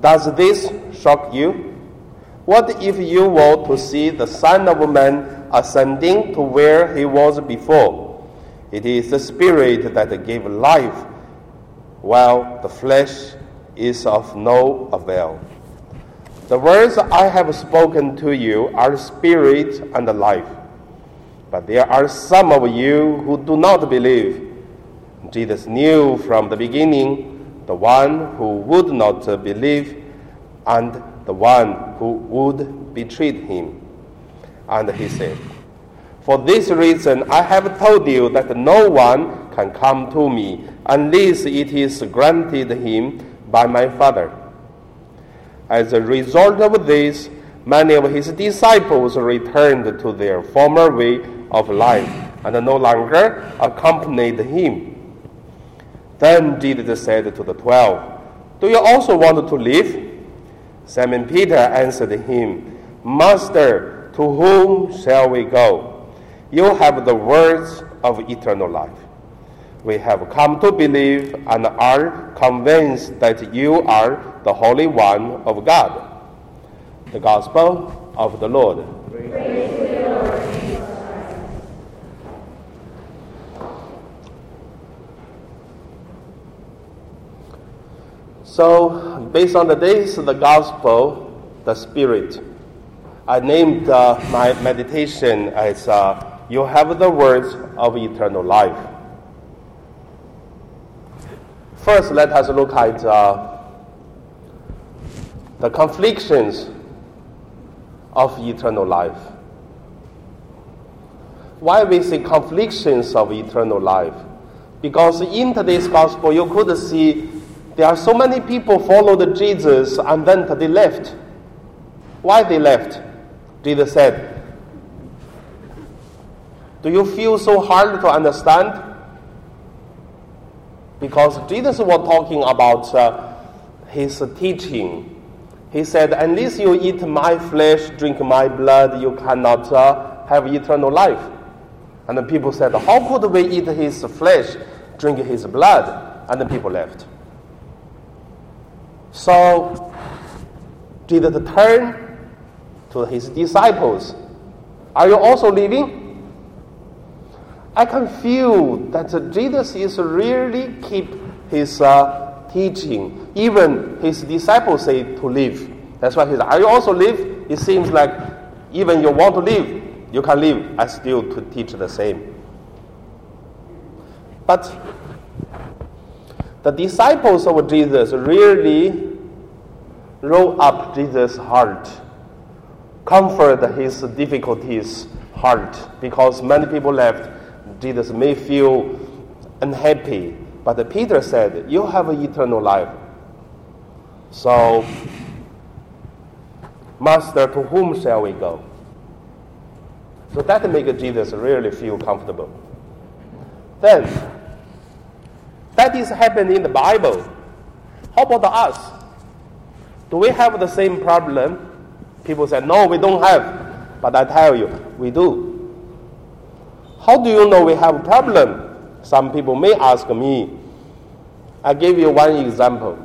Does this shock you? What if you were to see the Son of Man ascending to where he was before? It is the Spirit that gave life, while the flesh is of no avail. The words I have spoken to you are spirit and life. But there are some of you who do not believe. Jesus knew from the beginning the one who would not believe and the one who would betray him. And he said, For this reason I have told you that no one can come to me unless it is granted him by my Father. As a result of this, many of his disciples returned to their former way of life and no longer accompanied him. Then Jesus said to the twelve, Do you also want to leave? Simon Peter answered him, Master, to whom shall we go? You have the words of eternal life. We have come to believe and are convinced that you are the Holy One of God. The Gospel of the Lord. So, based on the days of the Gospel, the Spirit, I named uh, my meditation as uh, You Have the Words of Eternal Life. First, let us look at uh, the conflictions of eternal life. Why we say conflictions of eternal life? Because in today's gospel, you could see there are so many people followed Jesus and then they left. Why they left? Jesus said, Do you feel so hard to understand? Because Jesus was talking about uh, his teaching. He said, Unless you eat my flesh, drink my blood, you cannot uh, have eternal life. And the people said, How could we eat his flesh, drink his blood? And the people left. So Jesus turned to his disciples. Are you also leaving? I can feel that Jesus is really keep his uh, teaching. Even his disciples say to leave. That's why he said, Are you also leave? It seems like even you want to leave, you can leave. I still to teach the same. But the disciples of Jesus really roll up Jesus' heart, comfort his difficulties heart, because many people left. Jesus may feel unhappy, but Peter said, "You have eternal life." So, Master, to whom shall we go? So that makes Jesus really feel comfortable. Then, that is happening in the Bible. How about us? Do we have the same problem? People say, no, we don't have. But I tell you, we do. How do you know we have a problem? Some people may ask me. I give you one example.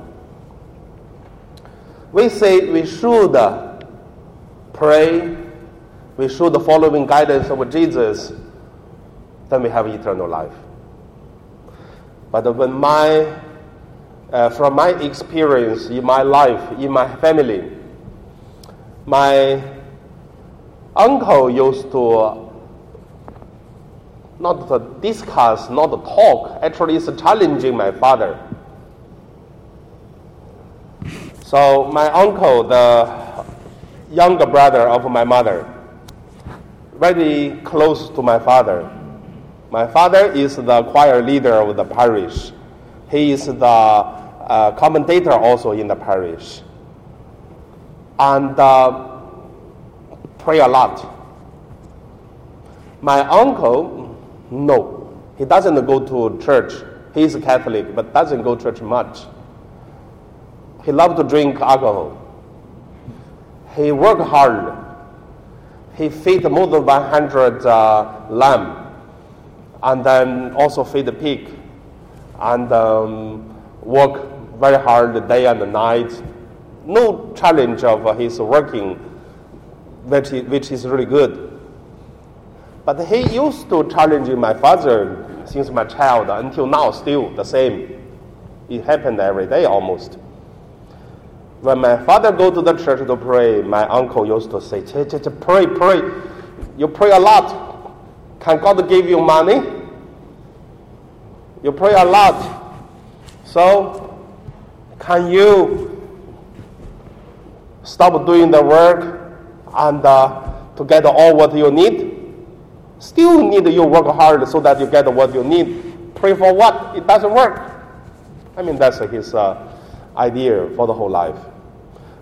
We say we should pray, we should following guidance of Jesus, then we have eternal life. But when my, uh, from my experience in my life, in my family, my uncle used to not to discuss, not to talk, actually is challenging my father. So my uncle, the younger brother of my mother, very close to my father. My father is the choir leader of the parish. He is the uh, commentator also in the parish. And uh, pray a lot. My uncle, no, he doesn't go to church. He is Catholic, but doesn't go to church much. He loved to drink alcohol. He worked hard. He feed more than 100 uh, lamb, and then also feed the pig, and um, work very hard day and night. no challenge of his working, which is, which is really good. But he used to challenge my father since my child until now, still the same. It happened every day almost. When my father go to the church to pray, my uncle used to say, pray, pray. You pray a lot. Can God give you money? You pray a lot. So, can you stop doing the work and uh, to get all what you need? Still need you work hard so that you get what you need. Pray for what? It doesn't work. I mean, that's his uh, idea for the whole life.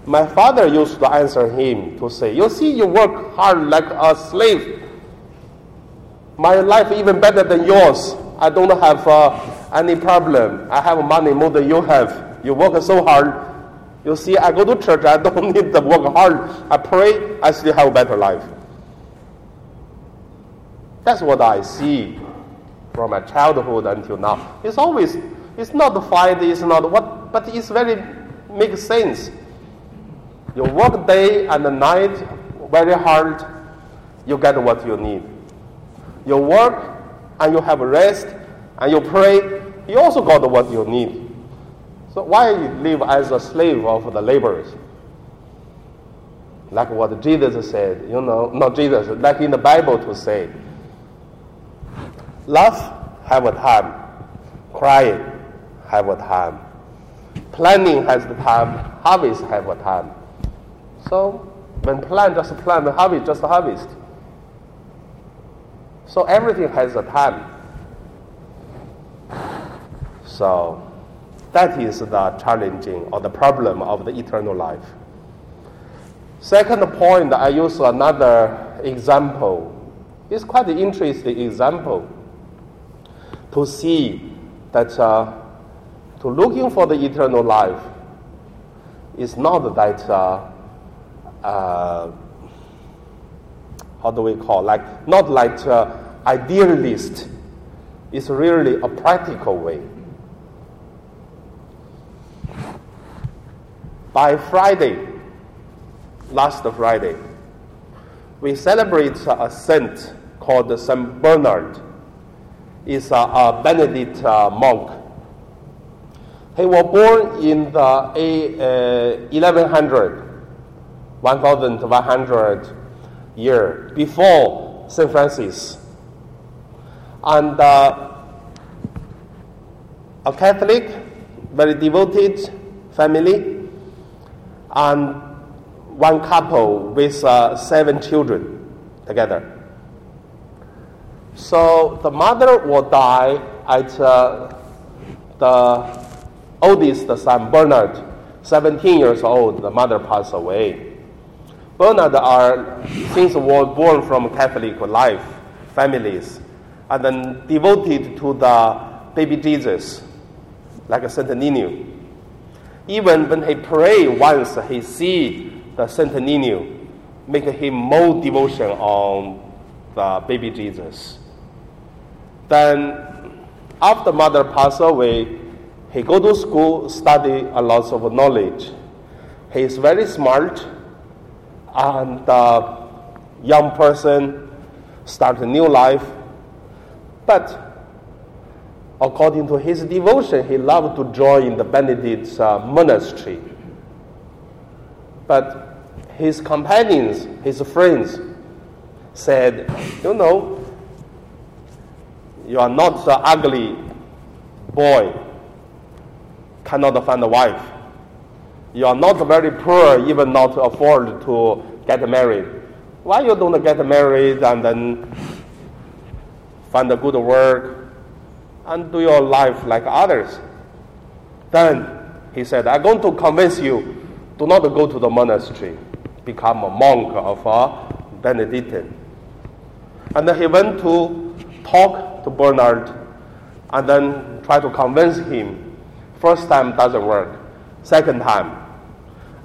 My father used to answer him to say, You see, you work hard like a slave. My life even better than yours. I don't have uh, any problem. I have money more than you have. You work so hard. You see, I go to church. I don't need to work hard. I pray. I still have a better life. That's what I see from my childhood until now. It's always, it's not fight, it's not what, but it's very makes sense. You work day and night very hard, you get what you need. You work and you have rest and you pray, you also got what you need. So why live as a slave of the laborers? Like what Jesus said, you know, not Jesus, like in the Bible to say, love have a time, crying have a time, planning has the time, harvest have a time. So when plant, just plant, harvest, just harvest. So everything has a time. So that is the challenging or the problem of the eternal life. Second point, I use another example. It's quite an interesting example to see that uh, to looking for the eternal life is not that uh, uh, how do we call like not like uh, idealist. It's really a practical way. By Friday, last Friday, we celebrate a saint called Saint Bernard. He's a, a Benedict uh, monk. He was born in the uh, 1100 1100 year before St. Francis. And uh, a Catholic, very devoted family, and one couple with uh, seven children together. So the mother will die at uh, the oldest son, Bernard, 17 years old. The mother passed away. Bernard are since were born from Catholic life families, and then devoted to the baby Jesus, like Saint Nino. Even when he pray once, he see the Saint Nino, make him more devotion on the baby Jesus. Then, after mother passed away, he go to school, study a lot of knowledge. He is very smart and the young person start a new life. But according to his devotion, he loved to join the Benedict uh, monastery. But his companions, his friends, said, You know, you are not the ugly boy, cannot find a wife you are not very poor, even not afford to get married. Why you don't get married and then find a good work and do your life like others? Then he said, I'm going to convince you, do not go to the monastery, become a monk of a Benedictine. And then he went to talk to Bernard and then try to convince him. First time doesn't work. Second time,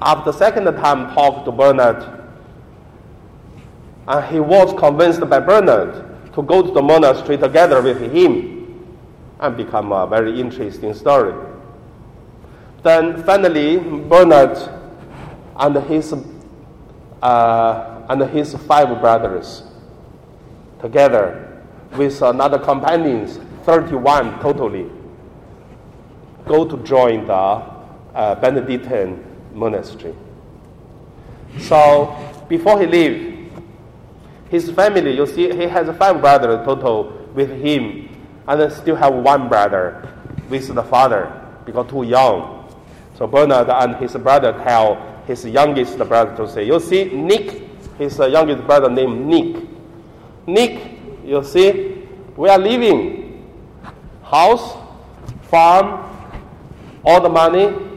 after second time talked to Bernard, and he was convinced by Bernard to go to the monastery together with him and become a very interesting story. Then finally, Bernard and his, uh, and his five brothers, together with another companions, 31 totally, go to join the uh, Benedictine monastery. So before he leave, his family, you see, he has five brothers total with him, and still have one brother with the father because too young. So Bernard and his brother tell his youngest brother to say, you see, Nick, his youngest brother named Nick. Nick, you see, we are leaving house, farm, all the money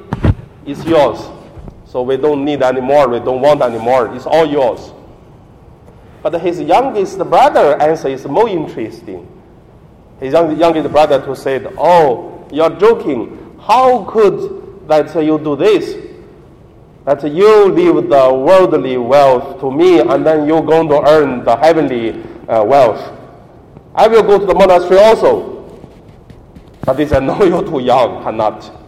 is yours. So we don't need anymore, we don't want anymore. It's all yours. But his youngest brother answer is more interesting. His young, youngest brother to said, "Oh, you're joking. How could that you do this? That you leave the worldly wealth to me, and then you're going to earn the heavenly uh, wealth. I will go to the monastery also." But he said, "No, you're too young, cannot."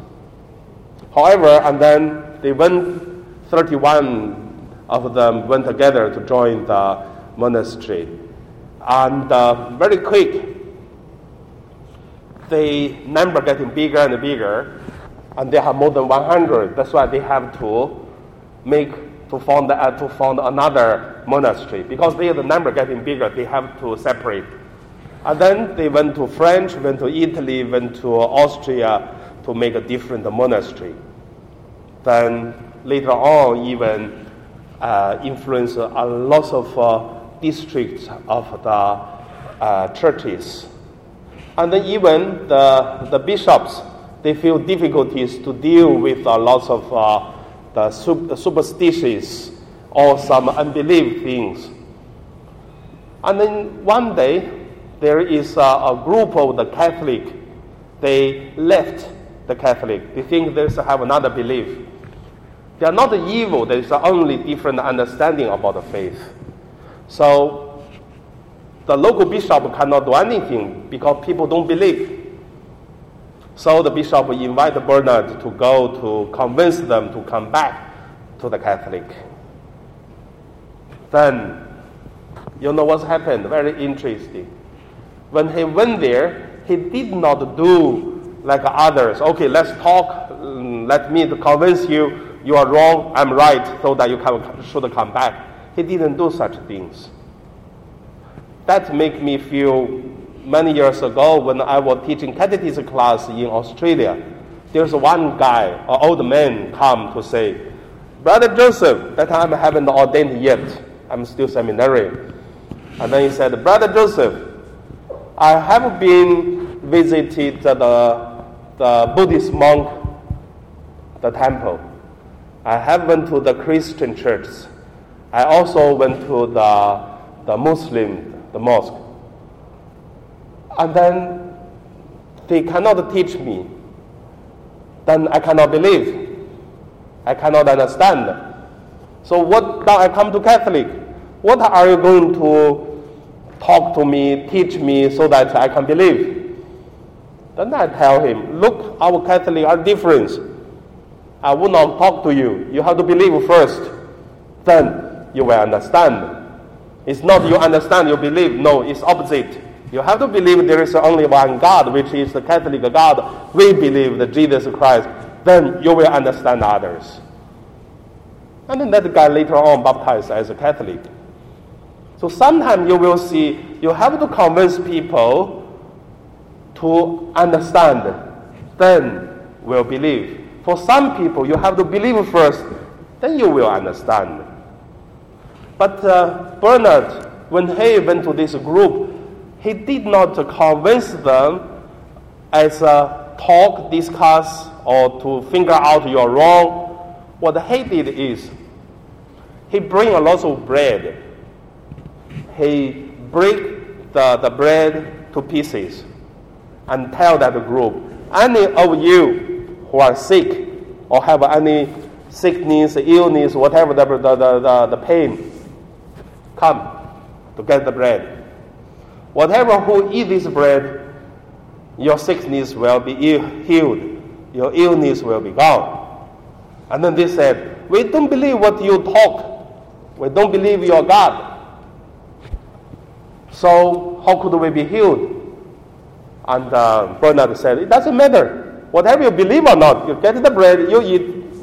However, and then they went. Thirty-one of them went together to join the monastery. And uh, very quick, the number getting bigger and bigger, and they have more than 100. That's why they have to make to found uh, to found another monastery because they the number getting bigger. They have to separate. And then they went to French, went to Italy, went to Austria to make a different monastery. Then later on, even uh, influence a lot of uh, districts of the uh, churches. And then even the, the bishops, they feel difficulties to deal with a lot of uh, the superstitions or some unbelief things. And then one day, there is a, a, group of the Catholic. They left the Catholic. They think they have another belief. They are not evil. There is only different understanding about the faith. So the local bishop cannot do anything because people don't believe. So the bishop invite Bernard to go to convince them to come back to the Catholic. Then, you know what's happened? Very interesting. When he went there, he did not do like others. Okay, let's talk. Mm, let me convince you you are wrong, I'm right, so that you can, should come back. He didn't do such things. That make me feel many years ago when I was teaching catechism class in Australia. There's one guy, an old man, come to say, Brother Joseph, that I haven't ordained yet. I'm still seminary. And then he said, Brother Joseph, I have been visited the, the Buddhist monk, the temple. I have went to the Christian church. I also went to the, the Muslim, the mosque. And then they cannot teach me. Then I cannot believe. I cannot understand. So what now I come to Catholic? What are you going to talk to me, teach me so that I can believe? Then I tell him, look, our Catholic are different. I will not talk to you. You have to believe first. Then you will understand. It's not you understand, you believe. No, it's opposite. You have to believe there is only one God, which is the Catholic God. We believe that Jesus Christ. Then you will understand others. And then that guy later on baptized as a Catholic. So sometimes you will see you have to convince people to understand, then will believe. For some people, you have to believe first, then you will understand. But uh, Bernard, when he went to this group, he did not convince them as a talk, discuss, or to figure out you're wrong. What he did is he bring a lot of bread. He break the, the bread to pieces and tell that group, any of you who are sick or have any sickness, illness, whatever the, the, the, the pain, Come to get the bread. Whatever who eat this bread, your sickness will be healed, your illness will be gone. And then they said, We don't believe what you talk. We don't believe your God. So, how could we be healed? And uh, Bernard said, It doesn't matter. Whatever you believe or not, you get the bread, you eat,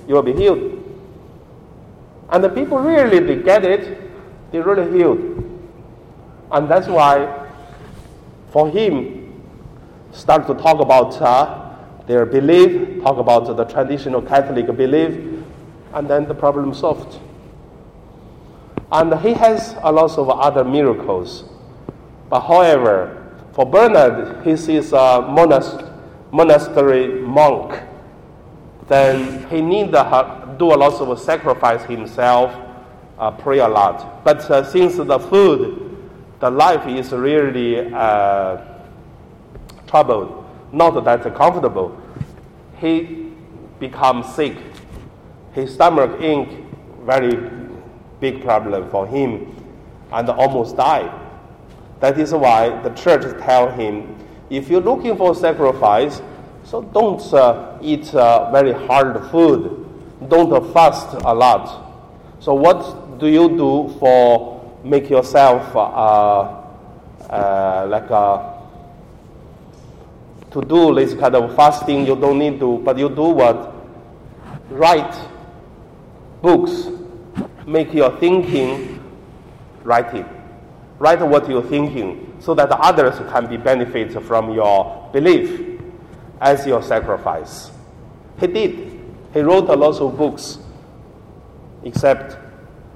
you will be healed. And the people really they get it, they really healed. And that's why, for him, start to talk about uh, their belief, talk about the traditional Catholic belief, and then the problem solved. And he has a lot of other miracles. But however, for Bernard, he is a monast- monastery monk. Then he need to do a lot of sacrifice himself, uh, pray a lot. But uh, since the food, the life is really uh, troubled, not that comfortable, he becomes sick. His stomach ink, very big problem for him, and almost died. That is why the church tell him, if you're looking for sacrifice, so don't uh, eat uh, very hard food, don't uh, fast a lot. So what do you do for make yourself uh, uh, like uh, to do this kind of fasting? You don't need to, but you do what? Write books, make your thinking writing write what you're thinking so that others can be benefit from your belief as your sacrifice. He did. He wrote a lot of books except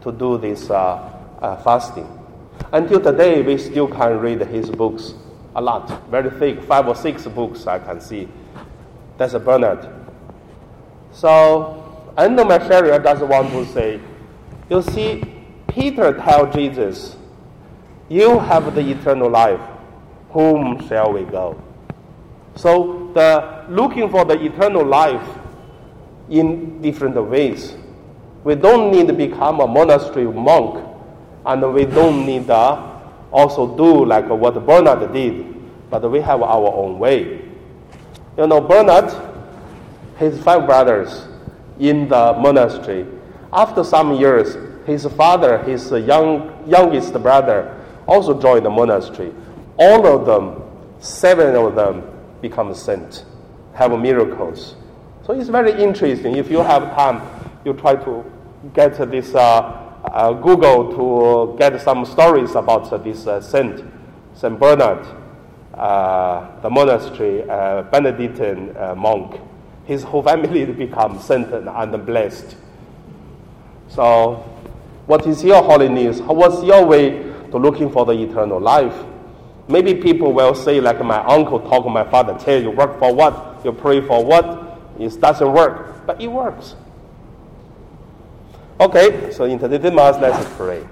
to do this uh, uh, fasting. Until today, we still can read his books a lot, very thick, five or six books I can see. That's a Bernard. So, end of my sharing, I just want to say, you see, Peter tell Jesus, you have the eternal life. Whom shall we go? So the looking for the eternal life in different ways. We don't need to become a monastery monk, and we don't need to also do like what Bernard did, but we have our own way. You know, Bernard, his five brothers in the monastery, after some years, his father, his young, youngest brother, also joined the monastery. All of them, seven of them, become saints, have miracles. So it's very interesting. If you have time, you try to get this uh, uh, Google to get some stories about uh, this saint, Saint Bernard, uh, the monastery uh, Benedictine uh, monk. His whole family become saint and blessed. So, what is your holiness? What's your way to looking for the eternal life. Maybe people will say, like my uncle talk, my father tell you, work for what? You pray for what? It doesn't work, but it works. Okay, so in today's mass, let's pray.